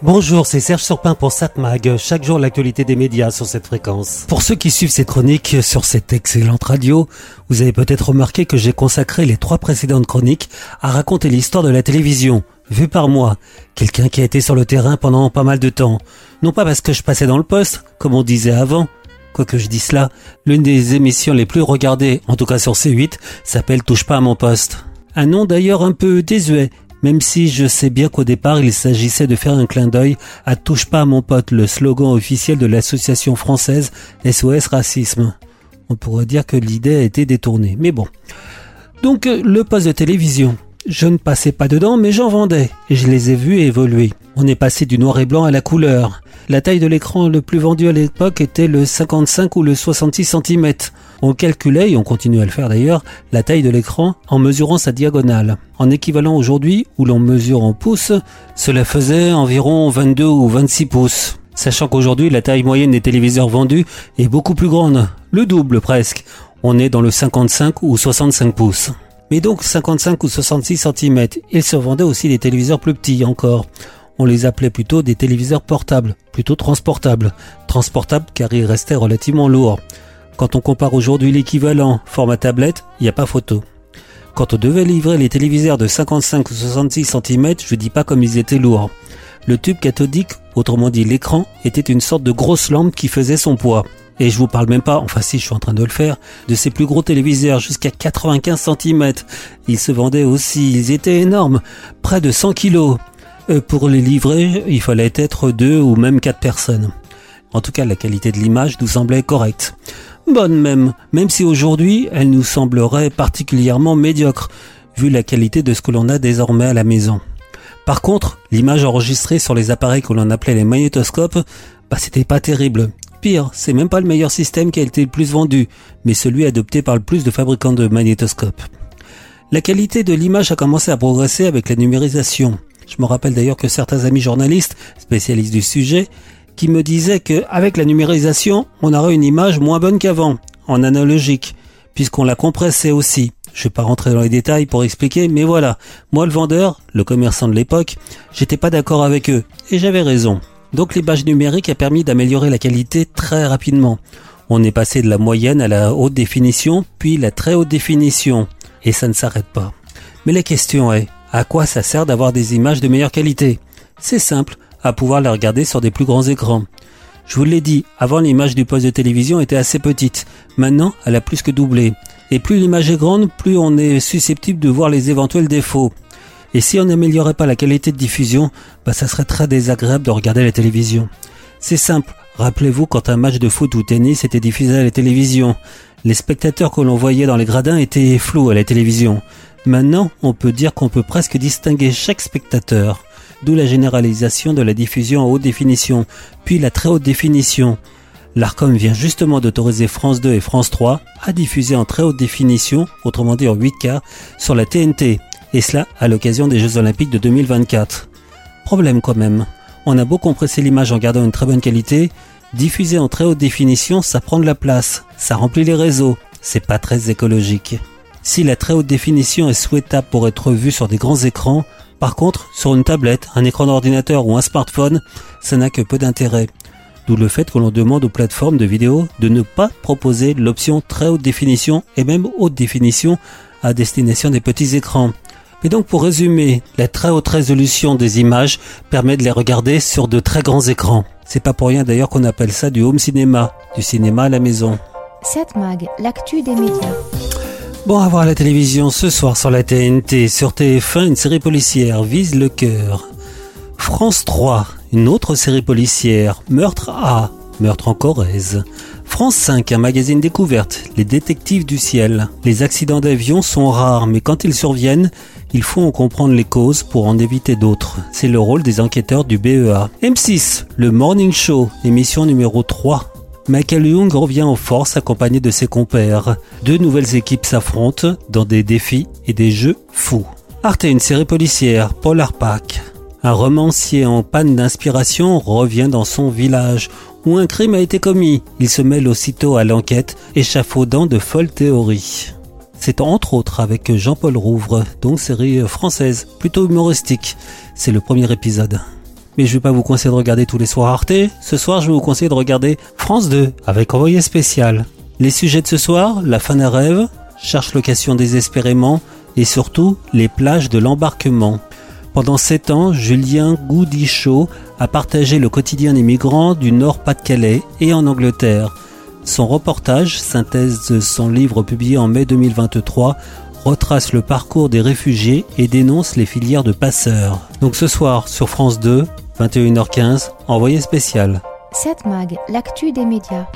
Bonjour, c'est Serge Surpin pour SatMag. Chaque jour, l'actualité des médias sur cette fréquence. Pour ceux qui suivent cette chronique sur cette excellente radio, vous avez peut-être remarqué que j'ai consacré les trois précédentes chroniques à raconter l'histoire de la télévision, vue par moi, quelqu'un qui a été sur le terrain pendant pas mal de temps. Non pas parce que je passais dans le poste, comme on disait avant, quoique je dis cela, l'une des émissions les plus regardées, en tout cas sur C8, s'appelle Touche pas à mon poste. Un nom d'ailleurs un peu désuet, même si je sais bien qu'au départ il s'agissait de faire un clin d'œil à Touche pas à mon pote, le slogan officiel de l'association française SOS Racisme. On pourrait dire que l'idée a été détournée, mais bon. Donc le poste de télévision. Je ne passais pas dedans, mais j'en vendais, et je les ai vus évoluer. On est passé du noir et blanc à la couleur. La taille de l'écran le plus vendu à l'époque était le 55 ou le 66 cm. On calculait, et on continue à le faire d'ailleurs, la taille de l'écran en mesurant sa diagonale. En équivalent aujourd'hui, où l'on mesure en pouces, cela faisait environ 22 ou 26 pouces. Sachant qu'aujourd'hui, la taille moyenne des téléviseurs vendus est beaucoup plus grande, le double presque. On est dans le 55 ou 65 pouces. Mais donc 55 ou 66 cm. Il se vendait aussi des téléviseurs plus petits encore. On les appelait plutôt des téléviseurs portables, plutôt transportables. Transportables car ils restaient relativement lourds. Quand on compare aujourd'hui l'équivalent format tablette, il n'y a pas photo. Quand on devait livrer les téléviseurs de 55 ou 66 cm, je dis pas comme ils étaient lourds. Le tube cathodique, autrement dit l'écran, était une sorte de grosse lampe qui faisait son poids. Et je vous parle même pas, enfin si je suis en train de le faire, de ces plus gros téléviseurs jusqu'à 95 cm. Ils se vendaient aussi, ils étaient énormes, près de 100 kg. Euh, pour les livrer, il fallait être deux ou même quatre personnes. En tout cas, la qualité de l'image nous semblait correcte bonne même, même si aujourd'hui elle nous semblerait particulièrement médiocre, vu la qualité de ce que l'on a désormais à la maison. Par contre, l'image enregistrée sur les appareils que l'on appelait les magnétoscopes, bah c'était pas terrible. Pire, c'est même pas le meilleur système qui a été le plus vendu, mais celui adopté par le plus de fabricants de magnétoscopes. La qualité de l'image a commencé à progresser avec la numérisation. Je me rappelle d'ailleurs que certains amis journalistes, spécialistes du sujet, qui me disait qu'avec la numérisation, on aurait une image moins bonne qu'avant, en analogique, puisqu'on la compressait aussi. Je vais pas rentrer dans les détails pour expliquer, mais voilà. Moi, le vendeur, le commerçant de l'époque, j'étais pas d'accord avec eux. Et j'avais raison. Donc l'image numérique a permis d'améliorer la qualité très rapidement. On est passé de la moyenne à la haute définition, puis la très haute définition. Et ça ne s'arrête pas. Mais la question est, à quoi ça sert d'avoir des images de meilleure qualité? C'est simple, à pouvoir les regarder sur des plus grands écrans. Je vous l'ai dit, avant l'image du poste de télévision était assez petite. Maintenant, elle a plus que doublé. Et plus l'image est grande, plus on est susceptible de voir les éventuels défauts. Et si on n'améliorait pas la qualité de diffusion, bah ça serait très désagréable de regarder la télévision. C'est simple. Rappelez-vous quand un match de foot ou tennis était diffusé à la télévision. Les spectateurs que l'on voyait dans les gradins étaient flous à la télévision. Maintenant, on peut dire qu'on peut presque distinguer chaque spectateur d'où la généralisation de la diffusion en haute définition, puis la très haute définition. L'ARCOM vient justement d'autoriser France 2 et France 3 à diffuser en très haute définition, autrement dit en 8K, sur la TNT, et cela à l'occasion des Jeux Olympiques de 2024. Problème quand même, on a beau compresser l'image en gardant une très bonne qualité, diffuser en très haute définition, ça prend de la place, ça remplit les réseaux, c'est pas très écologique. Si la très haute définition est souhaitable pour être vue sur des grands écrans, par contre, sur une tablette, un écran d'ordinateur ou un smartphone, ça n'a que peu d'intérêt. D'où le fait que l'on demande aux plateformes de vidéo de ne pas proposer l'option très haute définition et même haute définition à destination des petits écrans. Mais donc pour résumer, la très haute résolution des images permet de les regarder sur de très grands écrans. C'est pas pour rien d'ailleurs qu'on appelle ça du home cinéma, du cinéma à la maison. 7 mag, l'actu des médias. Bon, à voir la télévision ce soir sur la TNT, sur TF1, une série policière vise le cœur. France 3, une autre série policière, Meurtre A, Meurtre en Corrèze. France 5, un magazine découverte, Les détectives du ciel. Les accidents d'avion sont rares, mais quand ils surviennent, il faut en comprendre les causes pour en éviter d'autres. C'est le rôle des enquêteurs du BEA. M6, le Morning Show, émission numéro 3. Michael Young revient en force accompagné de ses compères. Deux nouvelles équipes s'affrontent dans des défis et des jeux fous. Arte, une série policière, Polar Pack. Un romancier en panne d'inspiration revient dans son village où un crime a été commis. Il se mêle aussitôt à l'enquête, échafaudant de folles théories. C'est entre autres avec Jean-Paul Rouvre, donc série française, plutôt humoristique. C'est le premier épisode. Mais je vais pas vous conseiller de regarder tous les soirs Arte. Ce soir, je vais vous conseiller de regarder France 2 avec envoyé spécial. Les sujets de ce soir, la fin d'un rêve, cherche location désespérément et surtout les plages de l'embarquement. Pendant sept ans, Julien Goudichaud a partagé le quotidien des migrants du Nord-Pas-de-Calais et en Angleterre. Son reportage, synthèse de son livre publié en mai 2023, retrace le parcours des réfugiés et dénonce les filières de passeurs. Donc ce soir sur France 2, 21h15, envoyé spécial. 7 Mag, l'actu des médias.